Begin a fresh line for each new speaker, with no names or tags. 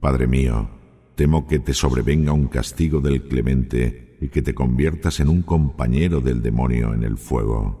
Padre mío, temo que te sobrevenga un castigo del clemente y que te conviertas en un compañero del demonio en el fuego.